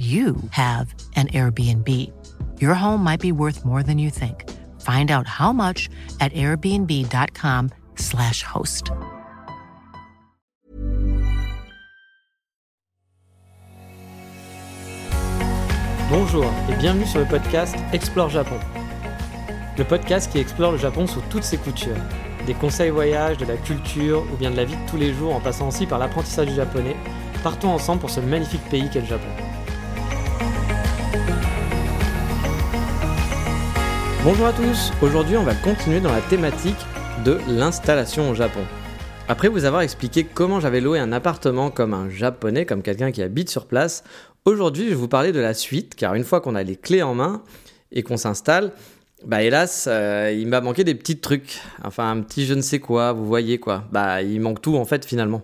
you have an Airbnb. Your home might be worth more than you think. Find out how much at airbnb.com/slash host. Bonjour et bienvenue sur le podcast Explore Japon. Le podcast qui explore le Japon sous toutes ses coutures. Des conseils voyages, de la culture ou bien de la vie de tous les jours en passant aussi par l'apprentissage du japonais. Partons ensemble pour ce magnifique pays qu'est le Japon. Bonjour à tous, aujourd'hui on va continuer dans la thématique de l'installation au Japon. Après vous avoir expliqué comment j'avais loué un appartement comme un japonais, comme quelqu'un qui habite sur place, aujourd'hui je vais vous parler de la suite, car une fois qu'on a les clés en main et qu'on s'installe, bah hélas, euh, il m'a manqué des petits trucs, enfin un petit je ne sais quoi, vous voyez quoi, bah il manque tout en fait finalement.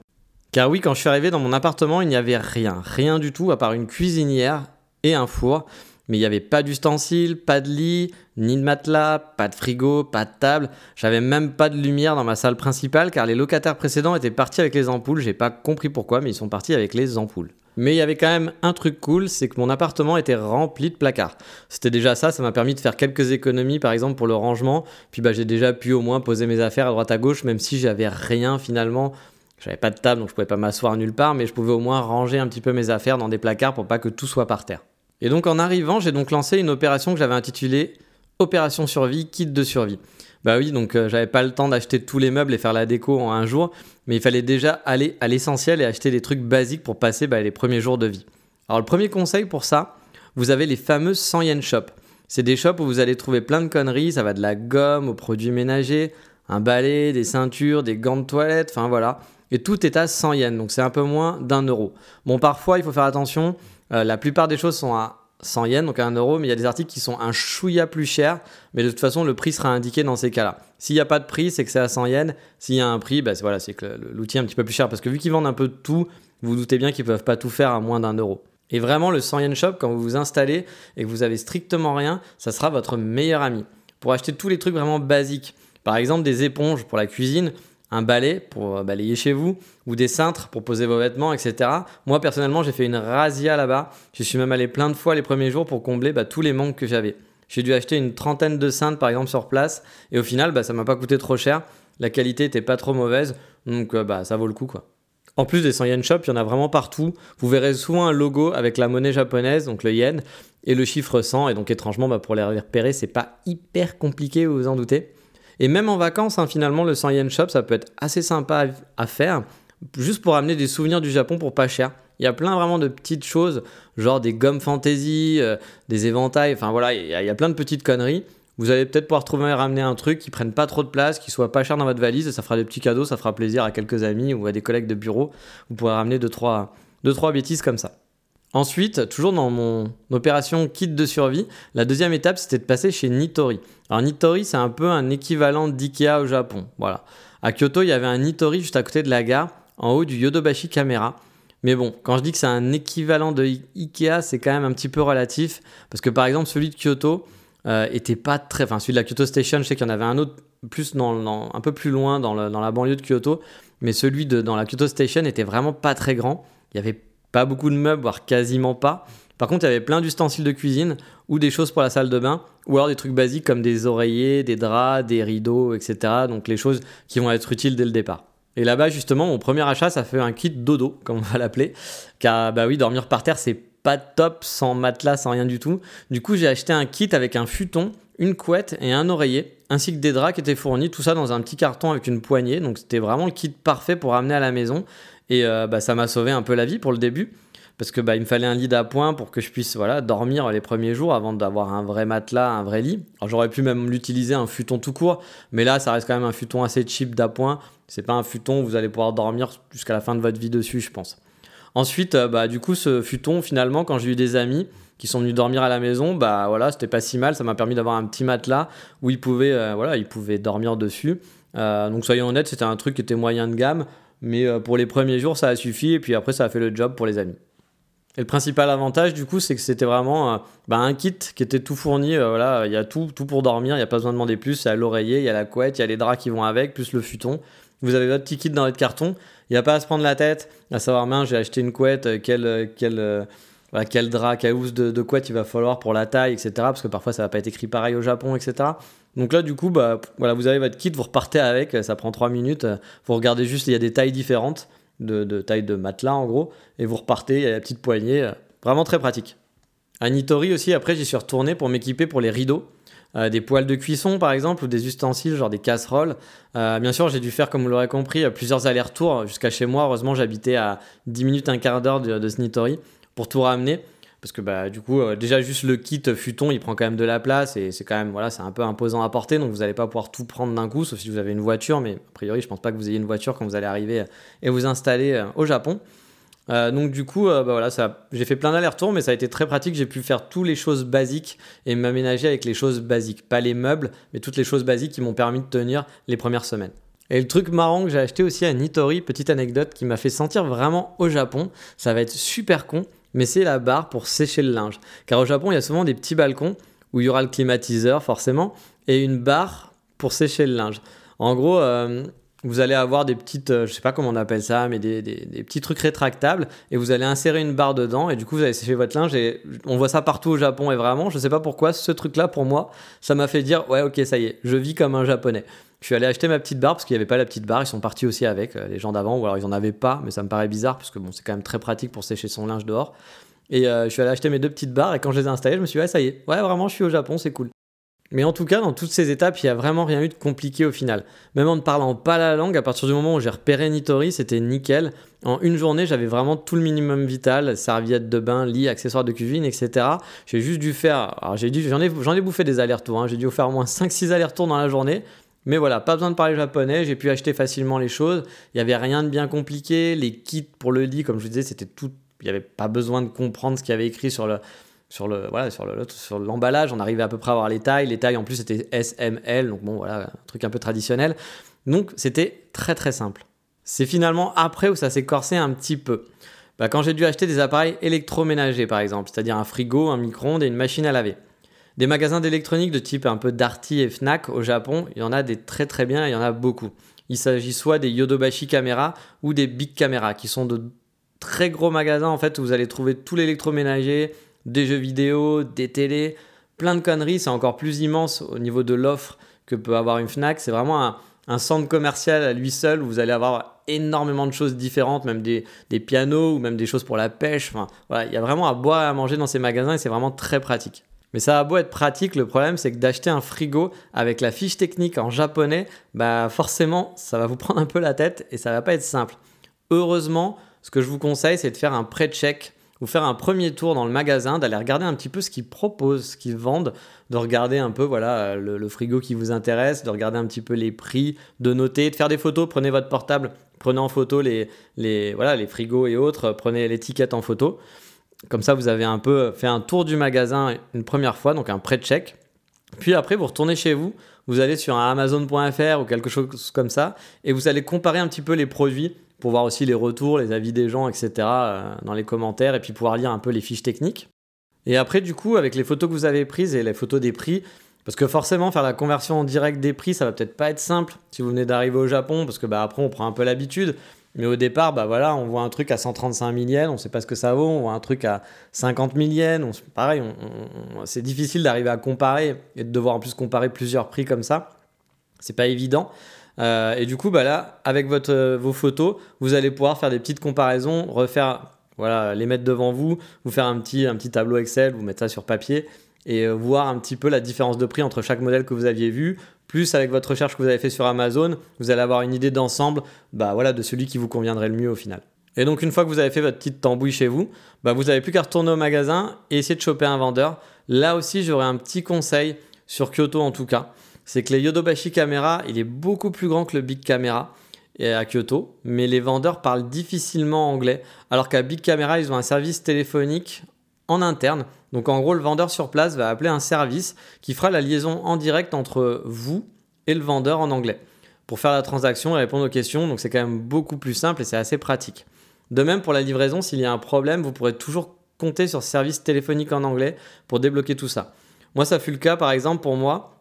Car oui, quand je suis arrivé dans mon appartement, il n'y avait rien, rien du tout à part une cuisinière et un four, mais il n'y avait pas d'ustensiles, pas de lit, ni de matelas, pas de frigo, pas de table. J'avais même pas de lumière dans ma salle principale car les locataires précédents étaient partis avec les ampoules. J'ai pas compris pourquoi, mais ils sont partis avec les ampoules. Mais il y avait quand même un truc cool, c'est que mon appartement était rempli de placards. C'était déjà ça, ça m'a permis de faire quelques économies par exemple pour le rangement. Puis bah, j'ai déjà pu au moins poser mes affaires à droite à gauche, même si j'avais rien finalement. J'avais pas de table donc je pouvais pas m'asseoir nulle part, mais je pouvais au moins ranger un petit peu mes affaires dans des placards pour pas que tout soit par terre. Et donc en arrivant, j'ai donc lancé une opération que j'avais intitulée Opération survie, kit de survie. Bah oui, donc euh, j'avais pas le temps d'acheter tous les meubles et faire la déco en un jour, mais il fallait déjà aller à l'essentiel et acheter des trucs basiques pour passer bah, les premiers jours de vie. Alors le premier conseil pour ça, vous avez les fameuses 100 yen shop. C'est des shops où vous allez trouver plein de conneries, ça va de la gomme aux produits ménagers, un balai, des ceintures, des gants de toilette, enfin voilà. Et tout est à 100 yens, donc c'est un peu moins d'un euro. Bon, parfois il faut faire attention, euh, la plupart des choses sont à 100 yens, donc à 1 euro, mais il y a des articles qui sont un chouïa plus cher, mais de toute façon, le prix sera indiqué dans ces cas-là. S'il n'y a pas de prix, c'est que c'est à 100 yens. S'il y a un prix, bah, voilà, c'est que l'outil est un petit peu plus cher, parce que vu qu'ils vendent un peu de tout, vous, doutez bien qu'ils ne peuvent pas tout faire à moins d'un euro. Et vraiment, le 100 yen shop, quand vous vous installez et que vous avez strictement rien, ça sera votre meilleur ami. Pour acheter tous les trucs vraiment basiques. Par exemple, des éponges pour la cuisine, un balai pour euh, balayer chez vous, ou des cintres pour poser vos vêtements, etc. Moi, personnellement, j'ai fait une razzia là-bas. Je suis même allé plein de fois les premiers jours pour combler bah, tous les manques que j'avais. J'ai dû acheter une trentaine de cintres, par exemple, sur place. Et au final, bah, ça m'a pas coûté trop cher. La qualité était pas trop mauvaise. Donc, euh, bah, ça vaut le coup, quoi. En plus des 100 yen shop, il y en a vraiment partout. Vous verrez souvent un logo avec la monnaie japonaise, donc le yen, et le chiffre 100. Et donc, étrangement, bah, pour les repérer, c'est pas hyper compliqué, vous vous en doutez. Et même en vacances, hein, finalement, le 100 yen shop, ça peut être assez sympa à faire, juste pour amener des souvenirs du Japon pour pas cher. Il y a plein vraiment de petites choses, genre des gommes fantasy, euh, des éventails, enfin voilà, il y, a, plein de petites conneries. Vous allez peut-être pouvoir trouver ramener un truc qui prenne pas trop de place, qui soit pas cher dans votre valise, et ça fera des petits cadeaux, ça fera plaisir à quelques amis ou à des collègues de bureau. Vous pourrez ramener 2-3 deux, trois, deux, trois bêtises comme ça. Ensuite, toujours dans mon opération kit de survie, la deuxième étape c'était de passer chez Nitori. Alors Nitori c'est un peu un équivalent d'IKEA au Japon. Voilà. À Kyoto il y avait un Nitori juste à côté de la gare, en haut du Yodobashi Camera. Mais bon, quand je dis que c'est un équivalent de Ikea, c'est quand même un petit peu relatif. Parce que par exemple, celui de Kyoto euh, était pas très. Enfin, celui de la Kyoto Station, je sais qu'il y en avait un autre plus un peu plus loin dans, la banlieue de Kyoto. Mais celui de, dans la Kyoto Station était vraiment pas très grand. Il y avait pas beaucoup de meubles, voire quasiment pas. Par contre, il y avait plein d'ustensiles de cuisine ou des choses pour la salle de bain, ou alors des trucs basiques comme des oreillers, des draps, des rideaux, etc. Donc les choses qui vont être utiles dès le départ. Et là-bas, justement, mon premier achat, ça fait un kit dodo, comme on va l'appeler. Car, bah oui, dormir par terre, c'est pas top, sans matelas, sans rien du tout. Du coup, j'ai acheté un kit avec un futon, une couette et un oreiller, ainsi que des draps qui étaient fournis, tout ça dans un petit carton avec une poignée. Donc c'était vraiment le kit parfait pour ramener à la maison. Et euh, bah, ça m'a sauvé un peu la vie pour le début. Parce que bah, il me fallait un lit d'appoint pour que je puisse voilà, dormir les premiers jours avant d'avoir un vrai matelas, un vrai lit. J'aurais pu même l'utiliser un futon tout court, mais là ça reste quand même un futon assez cheap d'appoint. C'est pas un futon où vous allez pouvoir dormir jusqu'à la fin de votre vie dessus, je pense. Ensuite, bah, du coup, ce futon, finalement, quand j'ai eu des amis qui sont venus dormir à la maison, bah voilà, c'était pas si mal. Ça m'a permis d'avoir un petit matelas où ils pouvaient, voilà, ils pouvaient dormir dessus. donc soyons honnêtes, c'était un truc qui était moyen de gamme. Mais pour les premiers jours, ça a suffi. Et puis après, ça a fait le job pour les amis. Et le principal avantage, du coup, c'est que c'était vraiment euh, bah, un kit qui était tout fourni. Euh, voilà, il y a tout, tout pour dormir, il n'y a pas besoin de demander plus. Il y a l'oreiller, il y a la couette, il y a les draps qui vont avec, plus le futon. Vous avez votre petit kit dans votre carton. Il n'y a pas à se prendre la tête, à savoir, mince, j'ai acheté une couette, euh, quel, quel, quel drap, quelle housse de, couette il va falloir pour la taille, etc. Parce que parfois, ça va pas être écrit pareil au Japon, etc. Donc là, du coup, bah, voilà, vous avez votre kit, vous repartez avec, ça prend 3 minutes. Vous regardez juste, il y a des tailles différentes de, taille de matelas en gros, et vous repartez, il y a la petite poignée, euh, vraiment très pratique. À Nitori aussi, après j'y suis retourné pour m'équiper pour les rideaux. Euh, des poêles de cuisson par exemple ou des ustensiles genre des casseroles. Euh, bien sûr, j'ai dû faire, comme vous l'aurez compris, plusieurs allers-retours jusqu'à chez moi. Heureusement, j'habitais à 10 minutes, un quart d'heure de, de ce Nitori pour tout ramener parce que bah, du coup, euh, déjà juste le kit futon, il prend quand même de la place et c'est quand même, voilà, c'est un peu imposant à porter, donc vous n'allez pas pouvoir tout prendre d'un coup, sauf si vous avez une voiture, mais a priori, je pense pas que vous ayez une voiture quand vous allez arriver et vous installer euh, au Japon. Euh, donc du coup, bah, voilà, j'ai fait plein d'allers-retours, mais ça a été très pratique. J'ai pu faire toutes les choses basiques et m'aménager avec les choses basiques, pas les meubles, mais toutes les choses basiques qui m'ont permis de tenir les premières semaines. Et le truc marrant que j'ai acheté aussi à Nitori, petite anecdote qui m'a fait sentir vraiment au Japon, ça va être super con, mais c'est la barre pour sécher le linge. Car au Japon, il y a souvent des petits balcons où il y aura le climatiseur forcément et une barre pour sécher le linge. En gros, euh, vous allez avoir des petites, euh, je sais pas comment on appelle ça, mais des, petits trucs rétractables et vous allez insérer une barre dedans et du coup vous allez sécher votre linge et on voit ça partout au Japon et vraiment, je sais pas pourquoi ce truc-là pour moi, ça m'a fait dire ouais ok ça y est, je vis comme un japonais. Je suis allé acheter ma petite barre parce qu'il n'y avait pas la petite barre. Ils sont partis aussi avec euh, les gens d'avant, ou alors ils n'en avaient pas, mais ça me paraît bizarre parce que bon, c'est quand même très pratique pour sécher son linge dehors. Et euh, je suis allé acheter mes deux petites barres et quand je les ai installées, je me suis dit, ouais, ça y est, ouais, vraiment, je suis au Japon, c'est cool. Mais en tout cas, dans toutes ces étapes, il n'y a vraiment rien eu de compliqué au final. Même en ne parlant pas la langue, à partir du moment où j'ai repéré Nitori, c'était nickel. En une journée, j'avais vraiment tout le minimum vital serviettes de bain, lit, accessoires de cuisine, etc. J'ai juste dû faire. J'ai j'en ai, ai bouffé des allers-retours. Hein. J'ai dû faire au moins 5-6 allers-retours dans la journée. Mais voilà, pas besoin de parler japonais, j'ai pu acheter facilement les choses. Il n'y avait rien de bien compliqué. Les kits pour le lit, comme je vous disais, c'était tout. Il n'y avait pas besoin de comprendre ce qu'il y avait écrit sur le, sur le voilà sur sur l'emballage on arrivait à peu près à voir les tailles. Les tailles en plus c'était SML donc bon voilà un truc un peu traditionnel. Donc c'était très très simple. C'est finalement après où ça s'est corsé un petit peu. Bah, quand j'ai dû acheter des appareils électroménagers par exemple c'est-à-dire un frigo un micro-ondes et une machine à laver. Des magasins d'électronique de type un peu Darty et Fnac au Japon, il y en a des très très bien, il y en a beaucoup. Il s'agit soit des Yodobashi Camera ou des Big Camera, qui sont de très gros magasins en fait où vous allez trouver tout l'électroménager, des jeux vidéo, des télés, plein de conneries. C'est encore plus immense au niveau de l'offre que peut avoir une Fnac. C'est vraiment un, centre commercial à lui seul où vous allez avoir énormément de choses différentes, même des, pianos ou même des choses pour la pêche. Enfin, voilà, il y a vraiment à boire et à manger dans ces magasins et c'est vraiment très pratique. Mais ça a beau être pratique, le problème c'est que d'acheter un frigo avec la fiche technique en japonais, bah forcément ça va vous prendre un peu la tête et ça va pas être simple. Heureusement, ce que je vous conseille c'est de faire un pré-check ou faire un premier tour dans le magasin, d'aller regarder un petit peu ce qu'ils proposent, ce qu'ils vendent, de regarder un peu voilà le, frigo qui vous intéresse, de regarder un petit peu les prix, de noter, de faire des photos. Prenez votre portable, prenez en photo les, les, voilà, les frigos et autres, prenez l'étiquette en photo. Comme ça, vous avez un peu fait un tour du magasin une première fois, donc un pré-check. Puis après, vous retournez chez vous, vous allez sur un Amazon.fr ou quelque chose comme ça, et vous allez comparer un petit peu les produits pour voir aussi les retours, les avis des gens, etc. Euh, dans les commentaires, et puis pouvoir lire un peu les fiches techniques. Et après, du coup, avec les photos que vous avez prises et les photos des prix, parce que forcément, faire la conversion en direct des prix, ça va peut-être pas être simple si vous venez d'arriver au Japon, parce que bah, après, on prend un peu l'habitude. Mais au départ, bah voilà, on voit un truc à 135 000 yens, on ne sait pas ce que ça vaut. On voit un truc à 50 000 yens. On, pareil, c'est difficile d'arriver à comparer et de devoir en plus comparer plusieurs prix comme ça. C'est pas évident. Euh, et du coup, bah là, avec votre, euh, vos photos, vous allez pouvoir faire des petites comparaisons, refaire, voilà, les mettre devant vous, vous faire un petit, un petit tableau Excel, vous mettre ça sur papier et euh, voir un petit peu la différence de prix entre chaque modèle que vous aviez vu, plus avec votre recherche que vous avez fait sur Amazon, vous allez avoir une idée d'ensemble bah, voilà, de celui qui vous conviendrait le mieux au final. Et donc une fois que vous avez fait votre petite tambouille chez vous, bah, vous n'avez plus qu'à retourner au magasin et essayer de choper un vendeur. Là aussi, j'aurais un petit conseil sur Kyoto en tout cas. C'est que les Yodobashi Camera, il est beaucoup plus grand que le Big Camera. à Kyoto, mais les vendeurs parlent difficilement anglais, alors qu'à Big Camera, ils ont un service téléphonique en interne. Donc en gros, le vendeur sur place va appeler un service qui fera la liaison en direct entre vous et le vendeur en anglais pour faire la transaction et répondre aux questions. Donc c'est quand même beaucoup plus simple et c'est assez pratique. De même pour la livraison, s'il y a un problème, vous pourrez toujours compter sur ce service téléphonique en anglais pour débloquer tout ça. Moi, ça fut le cas par exemple pour moi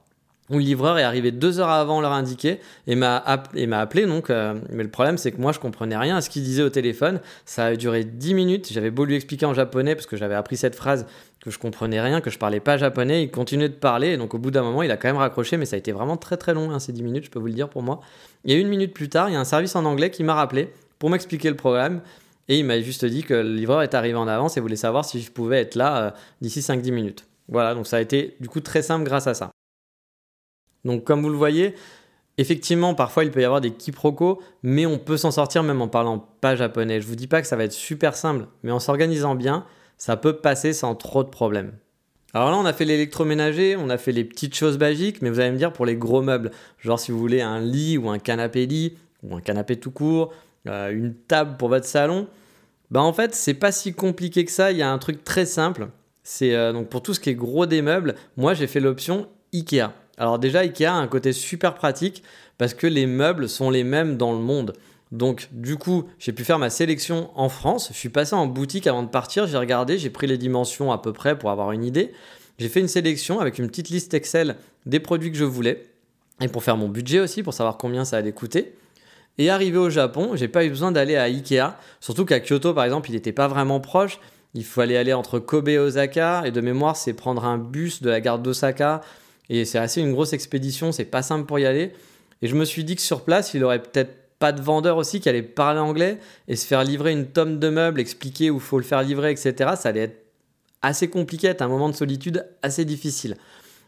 où le livreur est arrivé deux heures avant l'heure indiquée et m'a appelé donc euh, mais le problème c'est que moi je comprenais rien à ce qu'il disait au téléphone. Ça a duré dix minutes. J'avais beau lui expliquer en japonais parce que j'avais appris cette phrase que je comprenais rien que je parlais pas japonais il continuait de parler. Et donc au bout d'un moment il a quand même raccroché mais ça a été vraiment très très long hein, ces dix minutes je peux vous le dire pour moi. Et une minute plus tard il y a un service en anglais qui m'a rappelé pour m'expliquer le programme. Et il m'a juste dit que le livreur est arrivé en avance et voulait savoir si je pouvais être là euh, d'ici 5-10 minutes. Voilà donc ça a été du coup très simple grâce à ça donc comme vous le voyez, effectivement, parfois il peut y avoir des quiproquos, mais on peut s'en sortir même en parlant pas japonais. Je vous dis pas que ça va être super simple, mais en s'organisant bien, ça peut passer sans trop de problèmes. Alors là, on a fait l'électroménager, on a fait les petites choses basiques, mais vous allez me dire pour les gros meubles, genre si vous voulez un lit ou un canapé lit, ou un canapé tout court, euh, une table pour votre salon, bah en fait, c'est pas si compliqué que ça, il y a un truc très simple. C'est euh, donc pour tout ce qui est gros des meubles, moi j'ai fait l'option IKEA. Alors déjà, Ikea a un côté super pratique parce que les meubles sont les mêmes dans le monde. Donc du coup, j'ai pu faire ma sélection en France. Je suis passé en boutique avant de partir, j'ai regardé, j'ai pris les dimensions à peu près pour avoir une idée. J'ai fait une sélection avec une petite liste Excel des produits que je voulais et pour faire mon budget aussi, pour savoir combien ça allait coûter. Et arrivé au Japon, j'ai pas eu besoin d'aller à Ikea, surtout qu'à Kyoto par exemple, il n'était pas vraiment proche. Il fallait aller entre Kobe et Osaka, et de mémoire, c'est prendre un bus de la gare d'Osaka et c'est assez une grosse expédition, c'est pas simple pour y aller. Et je me suis dit que sur place, il aurait peut-être pas de vendeur aussi qui allait parler anglais et se faire livrer une tome de meubles, expliquer où faut le faire livrer, etc. Ça allait être assez compliqué, être un moment de solitude assez difficile.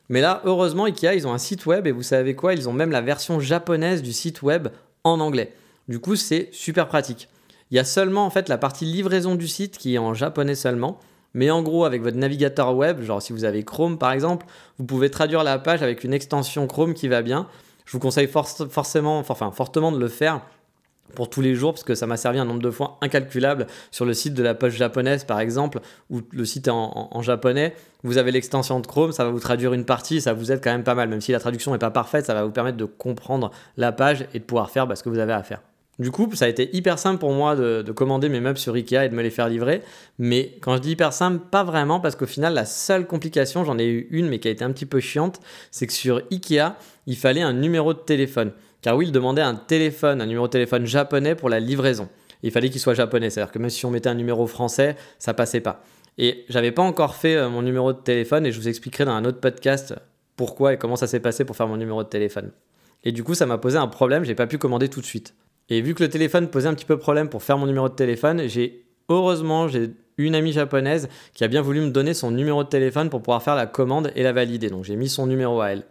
Mais là, heureusement, Ikea, ils ont un site web et vous savez quoi Ils ont même la version japonaise du site web en anglais. Du coup, c'est super pratique. Il y a seulement en fait la partie livraison du site qui est en japonais seulement. Mais en gros, avec votre navigateur web, genre si vous avez Chrome par exemple, vous pouvez traduire la page avec une extension Chrome qui va bien. Je vous conseille forcément, enfin, fortement de le faire pour tous les jours parce que ça m'a servi un nombre de fois incalculable sur le site de la poche japonaise par exemple où le site est en, japonais. Vous avez l'extension de Chrome ça va vous traduire une partie ça vous aide quand même pas mal. Même si la traduction n'est pas parfaite ça va vous permettre de comprendre la page et de pouvoir faire bah, ce que vous avez à faire du coup, ça a été hyper simple pour moi de, commander mes meubles sur Ikea et de me les faire livrer. Mais quand je dis hyper simple, pas vraiment, parce qu'au final, la seule complication, j'en ai eu une, mais qui a été un petit peu chiante, c'est que sur Ikea, il fallait un numéro de téléphone. Car oui, il demandait un téléphone, un numéro de téléphone japonais pour la livraison. Il fallait qu'il soit japonais, c'est-à-dire que même si on mettait un numéro français, ça passait pas. Et j'avais pas encore fait euh, mon numéro de téléphone et je vous expliquerai dans un autre podcast pourquoi et comment ça s'est passé pour faire mon numéro de téléphone. Et du coup, ça m'a posé un problème, j'ai pas pu commander tout de suite. Et vu que le téléphone posait un petit peu problème pour faire mon numéro de téléphone, j'ai heureusement j'ai une amie japonaise qui a bien voulu me donner son numéro de téléphone pour pouvoir faire la commande et la valider. Donc j'ai mis son numéro à elle.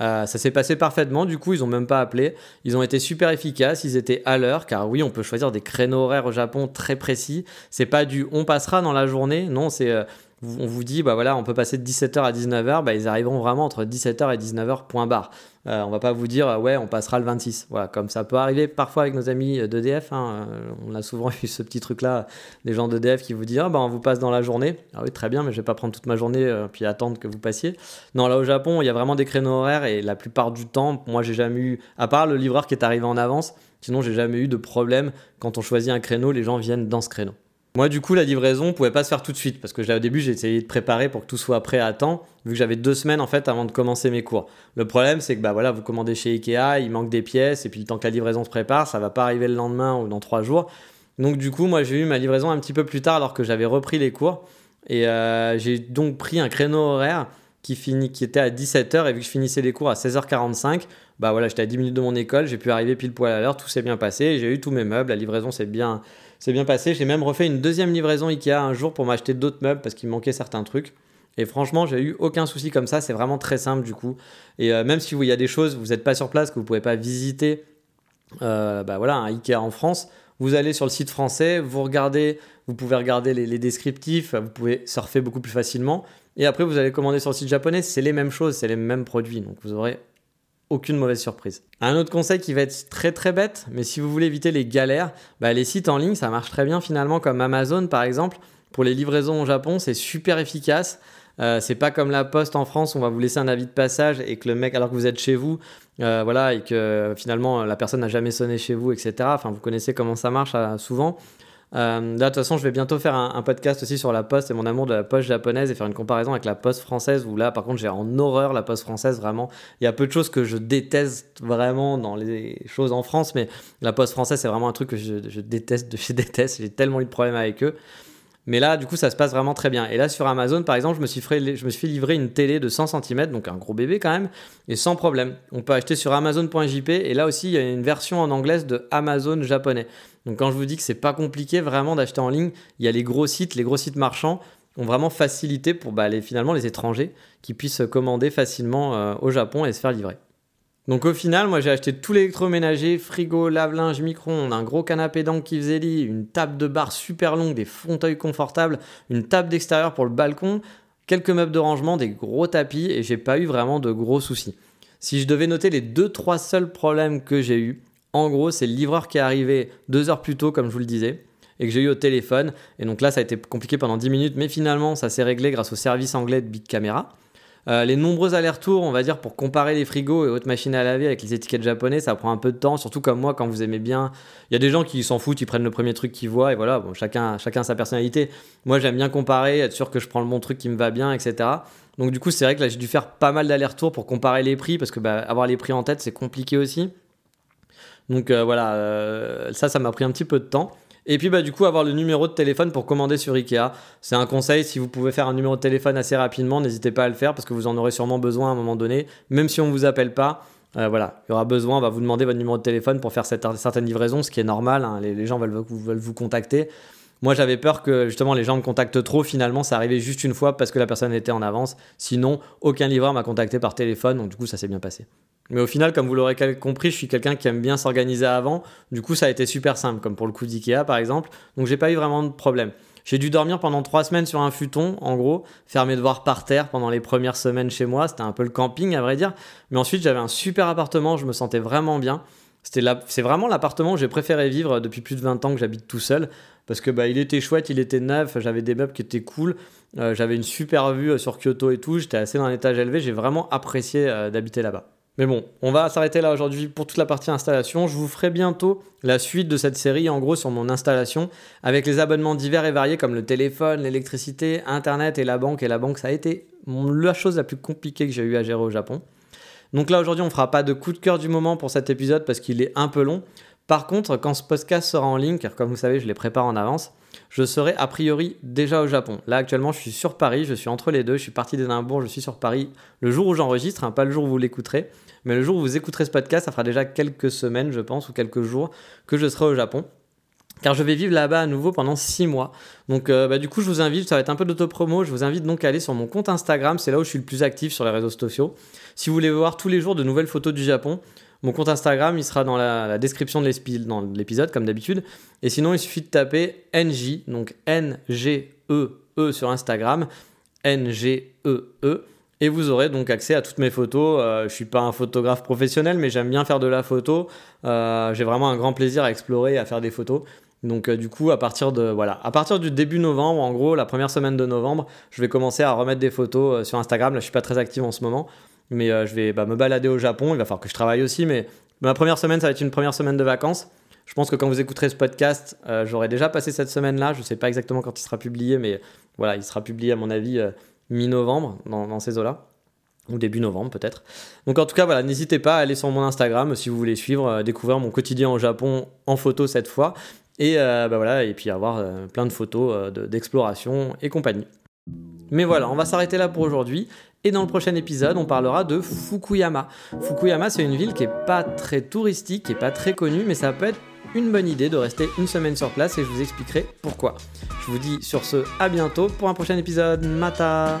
Euh, ça s'est passé parfaitement, du coup ils ont même pas appelé. Ils ont été super efficaces, ils étaient à l'heure, car oui on peut choisir des créneaux horaires au Japon très précis. C'est pas du on passera dans la journée, non c'est euh, on vous dit, bah voilà, on peut passer de 17h à 19h, bah ils arriveront vraiment entre 17h et 19h, point barre. Euh, on va pas vous dire, ouais, on passera le 26. Voilà, comme ça peut arriver parfois avec nos amis d'EDF. Hein, euh, on a souvent eu ce petit truc-là, des gens d'EDF qui vous disent, ah, bah on vous passe dans la journée. Ah oui, très bien, mais je vais pas prendre toute ma journée euh, puis attendre que vous passiez. Non, là au Japon, il y a vraiment des créneaux horaires et la plupart du temps, moi j'ai jamais eu, à part le livreur qui est arrivé en avance, sinon j'ai jamais eu de problème quand on choisit un créneau, les gens viennent dans ce créneau. Moi, du coup, la livraison pouvait pas se faire tout de suite parce que là, au début, j'ai essayé de préparer pour que tout soit prêt à temps, vu que j'avais deux semaines en fait avant de commencer mes cours. Le problème, c'est que bah voilà, vous commandez chez Ikea, il manque des pièces, et puis le temps que la livraison se prépare, ça va pas arriver le lendemain ou dans trois jours. Donc, du coup, moi, j'ai eu ma livraison un petit peu plus tard alors que j'avais repris les cours, et euh, j'ai donc pris un créneau horaire qui, finit, qui était à 17h, et vu que je finissais les cours à 16h45, bah voilà, j'étais à 10 minutes de mon école, j'ai pu arriver pile poil à l'heure, tout s'est bien passé, j'ai eu tous mes meubles, la livraison s'est bien c'est bien passé. J'ai même refait une deuxième livraison Ikea un jour pour m'acheter d'autres meubles parce qu'il manquait certains trucs. Et franchement, j'ai eu aucun souci comme ça. C'est vraiment très simple du coup. Et euh, même si il y a des choses, vous n'êtes pas sur place, que vous pouvez pas visiter, euh, bah voilà, un Ikea en France, vous allez sur le site français, vous regardez, vous pouvez regarder les, descriptifs, vous pouvez surfer beaucoup plus facilement. Et après, vous allez commander sur le site japonais, c'est les mêmes choses, c'est les mêmes produits. Donc vous aurez aucune mauvaise surprise. Un autre conseil qui va être très très bête, mais si vous voulez éviter les galères, bah, les sites en ligne ça marche très bien finalement, comme Amazon par exemple. Pour les livraisons au Japon, c'est super efficace. Euh, c'est pas comme la poste en France, on va vous laisser un avis de passage et que le mec, alors que vous êtes chez vous, euh, voilà, et que finalement la personne n'a jamais sonné chez vous, etc. Enfin, vous connaissez comment ça marche euh, souvent. Là, de toute façon, je vais bientôt faire un, podcast aussi sur la poste et mon amour de la poste japonaise et faire une comparaison avec la poste française où là, par contre, j'ai en horreur la poste française, vraiment. Il y a peu de choses que je déteste vraiment dans les choses en France, mais la poste française, c'est vraiment un truc que je, je déteste, je déteste. J'ai tellement eu de problèmes avec eux. Mais là, du coup, ça se passe vraiment très bien. Et là, sur Amazon, par exemple, je me suis fait, livrer une télé de 100 cm, donc un gros bébé quand même, et sans problème. On peut acheter sur Amazon.jp, et là aussi, il y a une version en anglaise de Amazon japonais. Donc quand je vous dis que c'est pas compliqué vraiment d'acheter en ligne, il y a les gros sites, les gros sites marchands ont vraiment facilité pour bah, les, finalement les étrangers qui puissent commander facilement euh, au Japon et se faire livrer. Donc au final, moi j'ai acheté tout l'électroménager, frigo, lave-linge, micro-ondes, un gros canapé d'angle qui faisait lit, une table de bar super longue, des fauteuils confortables, une table d'extérieur pour le balcon, quelques meubles de rangement, des gros tapis et j'ai pas eu vraiment de gros soucis. Si je devais noter les 2-3 seuls problèmes que j'ai eu, en gros c'est le livreur qui est arrivé deux heures plus tôt comme je vous le disais et que j'ai eu au téléphone. Et donc là ça a été compliqué pendant 10 minutes mais finalement ça s'est réglé grâce au service anglais de Big Camera. Euh, les nombreux allers-retours, on va dire, pour comparer les frigos et autres machines à laver avec les étiquettes japonaises, ça prend un peu de temps, surtout comme moi, quand vous aimez bien. Il y a des gens qui s'en foutent, ils prennent le premier truc qu'ils voient, et voilà, chacun, chacun sa personnalité. Moi, j'aime bien comparer, être sûr que je prends le bon truc qui me va bien, etc. Donc, du coup, c'est vrai que là, j'ai dû faire pas mal d'allers-retours pour comparer les prix, parce que bah, avoir les prix en tête, c'est compliqué aussi. Donc, euh, voilà, euh, ça, ça m'a pris un petit peu de temps. Et puis bah du coup avoir le numéro de téléphone pour commander sur Ikea. C'est un conseil, si vous pouvez faire un numéro de téléphone assez rapidement, n'hésitez pas à le faire parce que vous en aurez sûrement besoin à un moment donné, même si on ne vous appelle pas. Euh, voilà, il y aura besoin, on va vous demander votre numéro de téléphone pour faire cette, certaines livraisons, ce qui est normal, hein. les, gens veulent, veulent vous contacter. Moi, j'avais peur que justement les gens me contactent trop. Finalement, ça arrivait juste une fois parce que la personne était en avance. Sinon, aucun livreur m'a contacté par téléphone. Donc, du coup, ça s'est bien passé. Mais au final, comme vous l'aurez compris, je suis quelqu'un qui aime bien s'organiser avant. Du coup, ça a été super simple, comme pour le coup d'IKEA par exemple. Donc, j'ai pas eu vraiment de problème. J'ai dû dormir pendant trois semaines sur un futon, en gros, faire mes devoirs par terre pendant les premières semaines chez moi. C'était un peu le camping, à vrai dire. Mais ensuite, j'avais un super appartement, je me sentais vraiment bien. C'est vraiment l'appartement où j'ai préféré vivre depuis plus de 20 ans que j'habite tout seul. Parce que bah, il était chouette, il était neuf, j'avais des meubles qui étaient cool, euh, j'avais une super vue euh, sur Kyoto et tout, j'étais assez dans un étage élevé, j'ai vraiment apprécié euh, d'habiter là-bas. Mais bon, on va s'arrêter là aujourd'hui pour toute la partie installation. Je vous ferai bientôt la suite de cette série, en gros, sur mon installation, avec les abonnements divers et variés comme le téléphone, l'électricité, Internet et la banque. Et la banque, ça a été la chose la plus compliquée que j'ai eu à gérer au Japon. Donc là, aujourd'hui, on fera pas de coup de cœur du moment pour cet épisode parce qu'il est un peu long. Par contre, quand ce podcast sera en ligne, car comme vous savez, je les prépare en avance, je serai a priori déjà au Japon. Là, actuellement, je suis sur Paris, je suis entre les deux. Je suis parti d'Édimbourg, je suis sur Paris le jour où j'enregistre, hein, pas le jour où vous l'écouterez. Mais le jour où vous écouterez ce podcast, ça fera déjà quelques semaines, je pense, ou quelques jours que je serai au Japon car je vais vivre là-bas à nouveau pendant 6 mois. Donc euh, bah, du coup, je vous invite, ça va être un peu d'autopromo, je vous invite donc à aller sur mon compte Instagram, c'est là où je suis le plus actif sur les réseaux sociaux. Si vous voulez voir tous les jours de nouvelles photos du Japon, mon compte Instagram, il sera dans la, description de l'épisode, comme d'habitude. Et sinon, il suffit de taper NJ, donc N-G-E-E -E sur Instagram, N-G-E-E. -E, et vous aurez donc accès à toutes mes photos. Euh, je suis pas un photographe professionnel, mais j'aime bien faire de la photo. Euh, j'ai vraiment un grand plaisir à explorer et à faire des photos. Donc euh, du coup, à partir de voilà, à partir du début novembre, en gros, la première semaine de novembre, je vais commencer à remettre des photos sur Instagram. Là, je suis pas très actif en ce moment, mais je vais bah, me balader au Japon. Il va falloir que je travaille aussi, mais ma première semaine, ça va être une première semaine de vacances. Je pense que quand vous écouterez ce podcast, j'aurai déjà passé cette semaine-là. Je ne sais pas exactement quand il sera publié, mais voilà, il sera publié à mon avis mi-novembre, dans, ces eaux-là ou début novembre peut-être. Donc en tout cas voilà, n'hésitez pas à aller sur mon Instagram si vous voulez suivre, euh, découvrir mon quotidien au Japon en photo cette fois et euh, bah voilà et puis avoir euh, plein de photos d'exploration et compagnie. Mais voilà, on va s'arrêter là pour aujourd'hui. Et dans le prochain épisode, on parlera de Fukuyama. Fukuyama, c'est une ville qui est pas très touristique, qui est pas très connue, mais ça peut être une bonne idée de rester une semaine sur place et je vous expliquerai pourquoi. Je vous dis sur ce à bientôt pour un prochain épisode. Mata